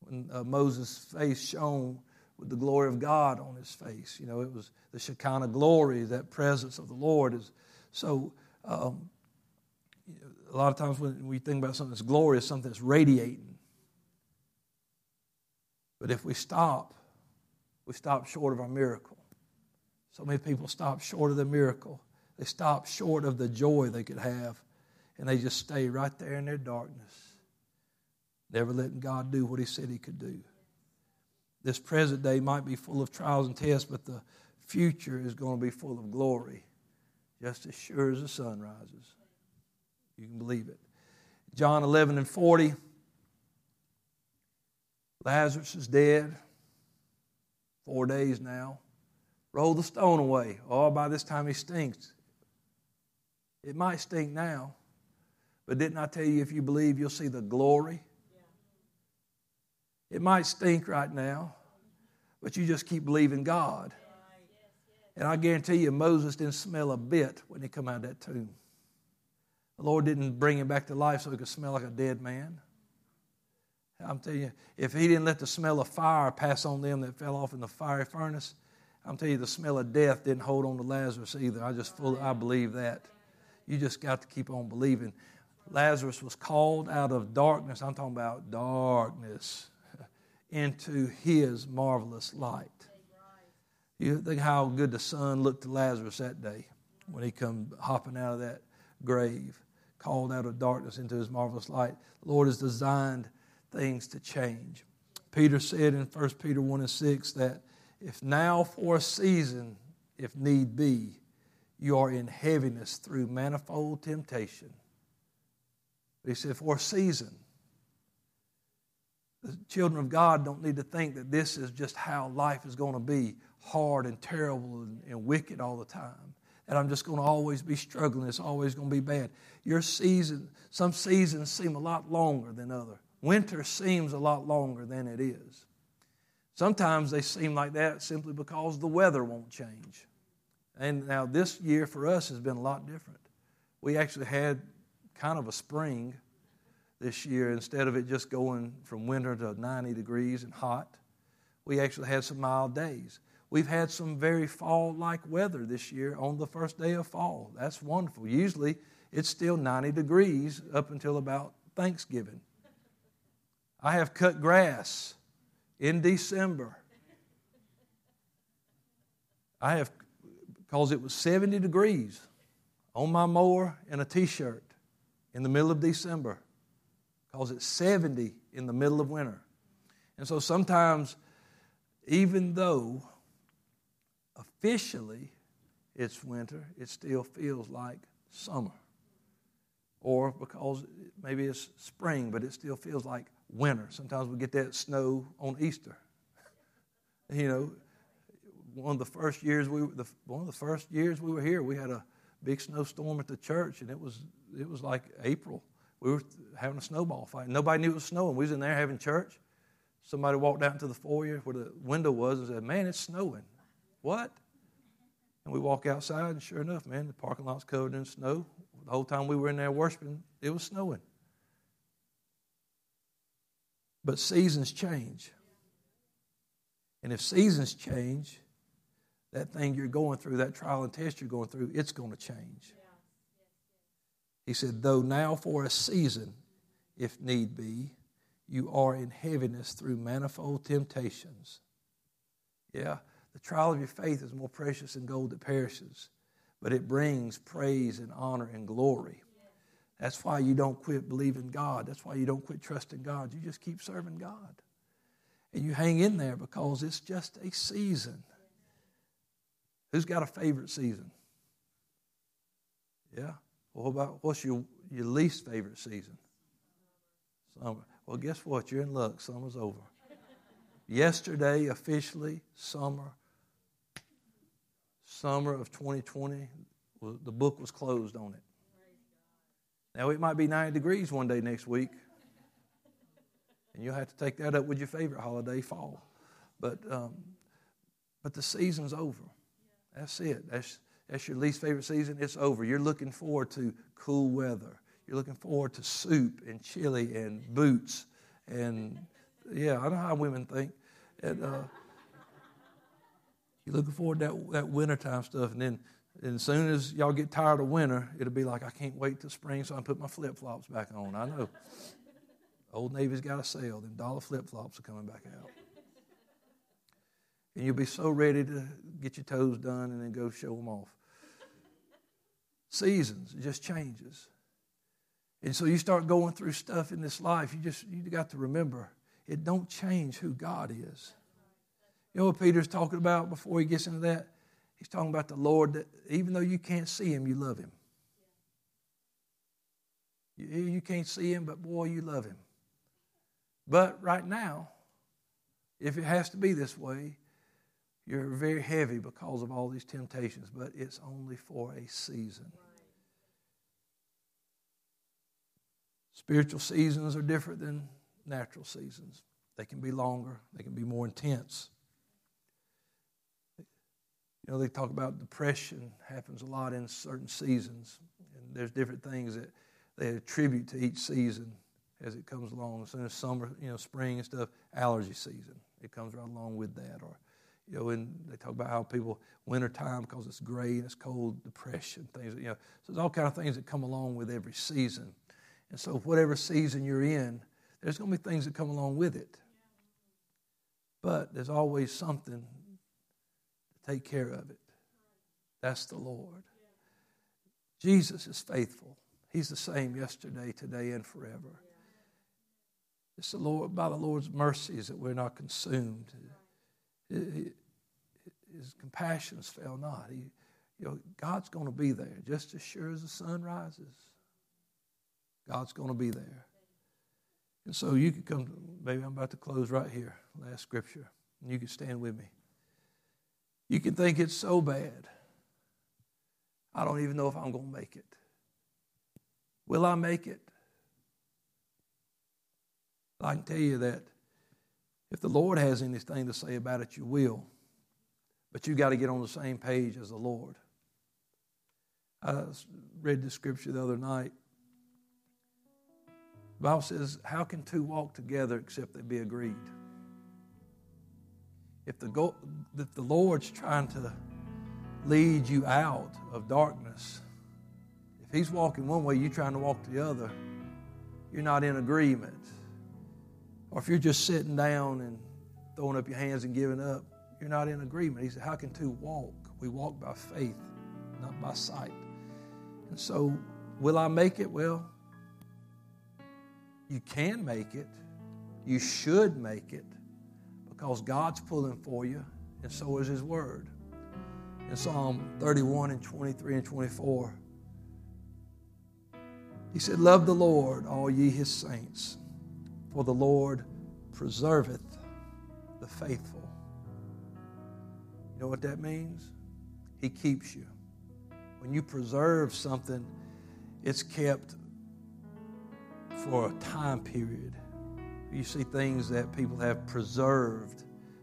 When uh, Moses' face shone with the glory of God on his face. You know, it was the Shekinah glory, that presence of the Lord is so. Um, a lot of times when we think about something that's glorious, something that's radiating. But if we stop, we stop short of our miracle. So many people stop short of the miracle. They stop short of the joy they could have, and they just stay right there in their darkness, never letting God do what He said He could do this present day might be full of trials and tests, but the future is going to be full of glory, just as sure as the sun rises. You can believe it. John 11 and 40. Lazarus is dead. Four days now. Roll the stone away. Oh, by this time he stinks. It might stink now, but didn't I tell you if you believe you'll see the glory It might stink right now, but you just keep believing God. And I guarantee you, Moses didn't smell a bit when he come out of that tomb. The Lord didn't bring him back to life so he could smell like a dead man. I'm telling you, if he didn't let the smell of fire pass on them that fell off in the fiery furnace, I'm telling you, the smell of death didn't hold on to Lazarus either. I just fully, I believe that. You just got to keep on believing. Lazarus was called out of darkness. I'm talking about darkness into his marvelous light. You think how good the sun looked to Lazarus that day when he come hopping out of that grave, called out of darkness into his marvelous light. The Lord has designed things to change. Peter said in 1 Peter 1 and 6 that if now for a season, if need be, you are in heaviness through manifold temptation. He said, for a season. The children of God don't need to think that this is just how life is going to be hard and terrible and, and wicked all the time. That I'm just going to always be struggling. It's always going to be bad. Your season, some seasons seem a lot longer than other. Winter seems a lot longer than it is. Sometimes they seem like that simply because the weather won't change. And now this year for us has been a lot different. We actually had kind of a spring this year instead of it just going from winter to 90 degrees and hot. We actually had some mild days. We've had some very fall like weather this year on the first day of fall. That's wonderful. Usually it's still 90 degrees up until about Thanksgiving. I have cut grass in December. I have, because it was 70 degrees on my mower in a t shirt in the middle of December, because it's 70 in the middle of winter. And so sometimes, even though officially it's winter, it still feels like summer. Or because maybe it's spring, but it still feels like winter. Sometimes we get that snow on Easter. you know, one of the first years we the, one of the first years we were here, we had a big snowstorm at the church, and it was it was like April. We were having a snowball fight. Nobody knew it was snowing. We was in there having church. Somebody walked out into the foyer where the window was and said, "Man, it's snowing." What? And we walk outside, and sure enough, man, the parking lot's covered in snow. The whole time we were in there worshiping, it was snowing. But seasons change. And if seasons change, that thing you're going through, that trial and test you're going through, it's going to change. He said, Though now for a season, if need be, you are in heaviness through manifold temptations. Yeah, the trial of your faith is more precious than gold that perishes, but it brings praise and honor and glory. That's why you don't quit believing God. That's why you don't quit trusting God. You just keep serving God. And you hang in there because it's just a season. Who's got a favorite season? Yeah? Well, what about what's your, your least favorite season? Summer. Well, guess what? You're in luck. Summer's over. Yesterday, officially, summer summer of 2020, the book was closed on it. Now, it might be 90 degrees one day next week, and you'll have to take that up with your favorite holiday, fall. But, um, but the season's over. That's it. That's, that's your least favorite season. It's over. You're looking forward to cool weather. You're looking forward to soup and chili and boots. And yeah, I know how women think. And, uh, you're looking forward to that, that wintertime stuff, and then and as soon as y'all get tired of winter, it'll be like, I can't wait till spring, so I put my flip flops back on. I know. Old Navy's got a sale, them dollar flip flops are coming back out. And you'll be so ready to get your toes done and then go show them off. Seasons, it just changes. And so you start going through stuff in this life, you just you got to remember it don't change who God is. You know what Peter's talking about before he gets into that? He's talking about the Lord that even though you can't see him, you love him. You, you can't see him, but boy, you love him. But right now, if it has to be this way, you're very heavy because of all these temptations, but it's only for a season. Spiritual seasons are different than natural seasons. They can be longer, they can be more intense. You know, they talk about depression happens a lot in certain seasons, and there's different things that they attribute to each season as it comes along. As soon as summer, you know, spring and stuff, allergy season, it comes right along with that. Or, you know, and they talk about how people winter time because it's gray and it's cold, depression, things. You know, so there's all kind of things that come along with every season. And so, whatever season you're in, there's going to be things that come along with it. But there's always something take care of it. That's the Lord. Jesus is faithful. He's the same yesterday, today, and forever. It's the Lord by the Lord's mercies that we're not consumed. His compassions fail not. He, you know, God's going to be there just as sure as the sun rises. God's going to be there. And so you could come, maybe I'm about to close right here, last scripture, and you can stand with me. You can think it's so bad. I don't even know if I'm going to make it. Will I make it? I can tell you that if the Lord has anything to say about it, you will. But you got to get on the same page as the Lord. I read the scripture the other night the Bible says, How can two walk together except they be agreed? If the, go, if the Lord's trying to lead you out of darkness, if He's walking one way, you're trying to walk the other, you're not in agreement. Or if you're just sitting down and throwing up your hands and giving up, you're not in agreement. He said, How can two walk? We walk by faith, not by sight. And so, will I make it? Well, you can make it. You should make it because God's pulling for you, and so is His Word. In Psalm 31 and 23 and 24, He said, Love the Lord, all ye His saints, for the Lord preserveth the faithful. You know what that means? He keeps you. When you preserve something, it's kept for a time period. You see things that people have preserved.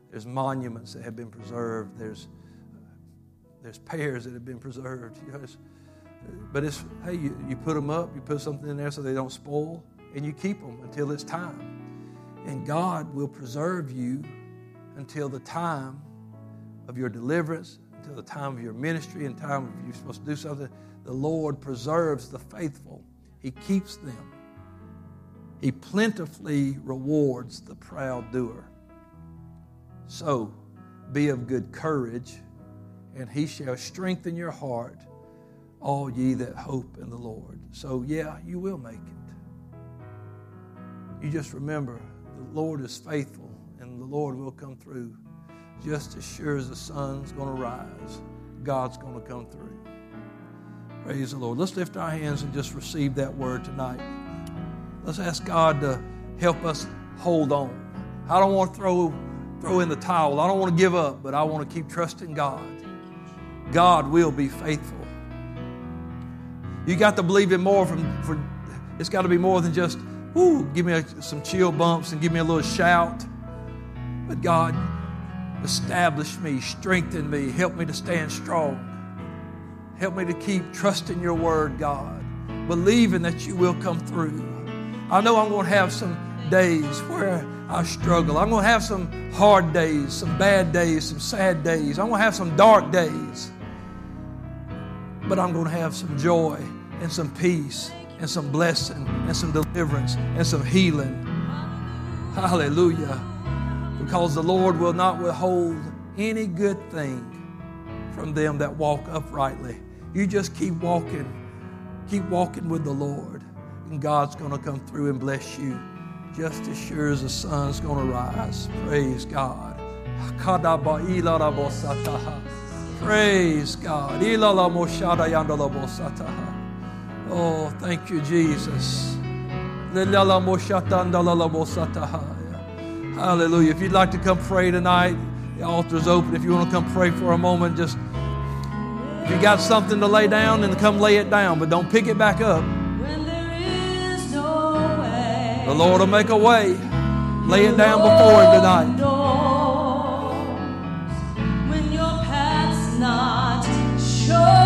There's monuments that have been preserved. There's there's pears that have been preserved. You know, it's, but it's hey, you, you put them up, you put something in there so they don't spoil, and you keep them until it's time. And God will preserve you until the time of your deliverance, until the time of your ministry, and time of you're supposed to do something. The Lord preserves the faithful. He keeps them. He plentifully rewards the proud doer. So be of good courage, and he shall strengthen your heart, all ye that hope in the Lord. So, yeah, you will make it. You just remember the Lord is faithful, and the Lord will come through. Just as sure as the sun's going to rise, God's going to come through. Praise the Lord. Let's lift our hands and just receive that word tonight. Let's ask God to help us hold on. I don't want to throw, throw in the towel. I don't want to give up, but I want to keep trusting God. God will be faithful. You got to believe in more from, for it's got to be more than just, whoo, give me a, some chill bumps and give me a little shout. But God, establish me, strengthen me, help me to stand strong. Help me to keep trusting your word, God, believing that you will come through. I know I'm going to have some days where I struggle. I'm going to have some hard days, some bad days, some sad days. I'm going to have some dark days. But I'm going to have some joy and some peace and some blessing and some deliverance and some healing. Hallelujah. Because the Lord will not withhold any good thing from them that walk uprightly. You just keep walking. Keep walking with the Lord and God's going to come through and bless you just as sure as the sun's going to rise. Praise God. Praise God. Oh, thank you, Jesus. Hallelujah. If you'd like to come pray tonight, the altar's open. If you want to come pray for a moment, just if you got something to lay down, then come lay it down, but don't pick it back up. The Lord will make a way. Lay it down before Him tonight. God's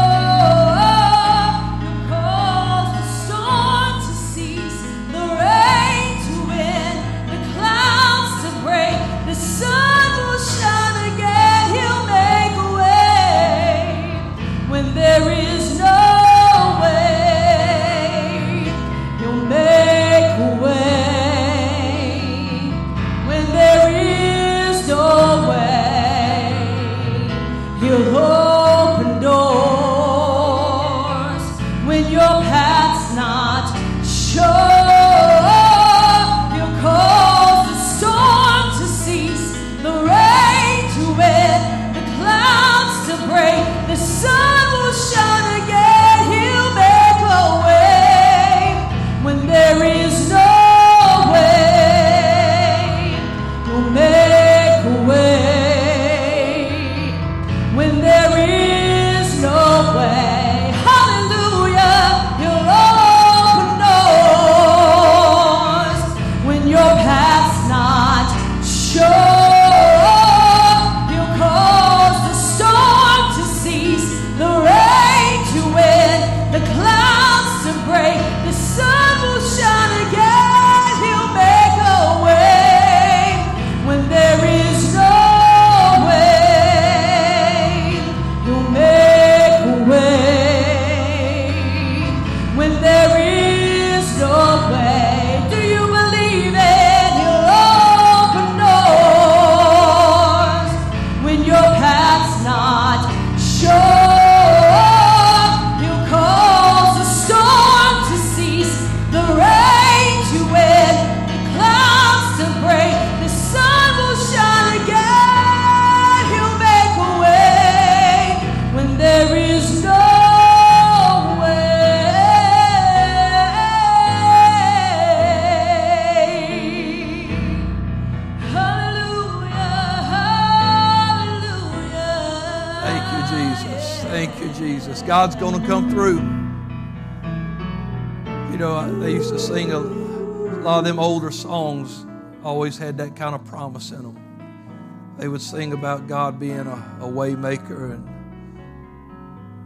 lot of them older songs, always had that kind of promise in them. They would sing about God being a, a way maker and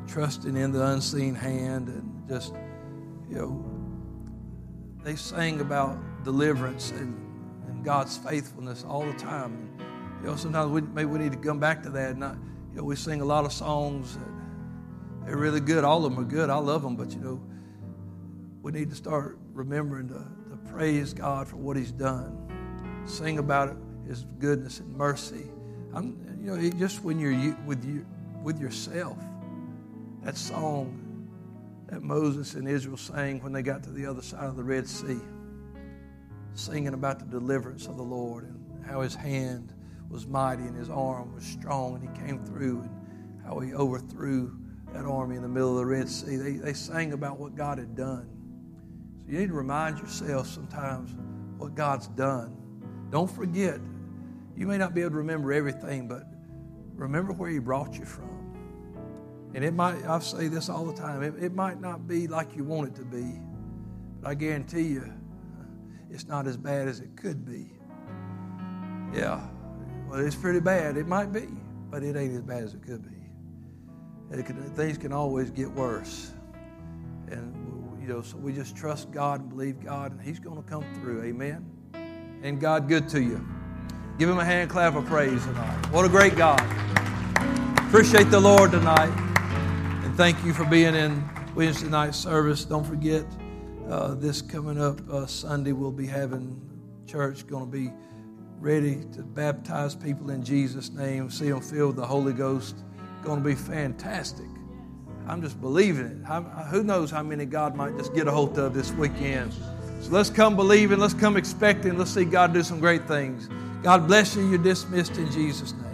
trusting in the unseen hand and just, you know, they sang about deliverance and, and God's faithfulness all the time. You know, sometimes we, maybe we need to come back to that. And I, you know, we sing a lot of songs they're really good. All of them are good. I love them. But, you know, we need to start remembering to praise God for what He's done. Sing about His goodness and mercy. I'm, you know, just when you're with, you, with yourself, that song that Moses and Israel sang when they got to the other side of the Red Sea, singing about the deliverance of the Lord and how His hand was mighty and His arm was strong and He came through and how He overthrew that army in the middle of the Red Sea. They, they sang about what God had done. You need to remind yourself sometimes what God's done. Don't forget. You may not be able to remember everything, but remember where He brought you from. And it might, I say this all the time, it, it might not be like you want it to be, but I guarantee you it's not as bad as it could be. Yeah, well, it's pretty bad. It might be, but it ain't as bad as it could be. Can, things can always get worse. And, so we just trust God and believe God, and He's going to come through. Amen. And God, good to you. Give Him a hand clap of praise tonight. What a great God. Appreciate the Lord tonight. And thank you for being in Wednesday night service. Don't forget, uh, this coming up uh, Sunday, we'll be having church going to be ready to baptize people in Jesus' name, see them filled with the Holy Ghost going to be fantastic. I'm just believing it. who knows how many God might just get a hold of this weekend. So let's come believing, let's come expecting, let's see God do some great things. God bless you. You're dismissed in Jesus' name.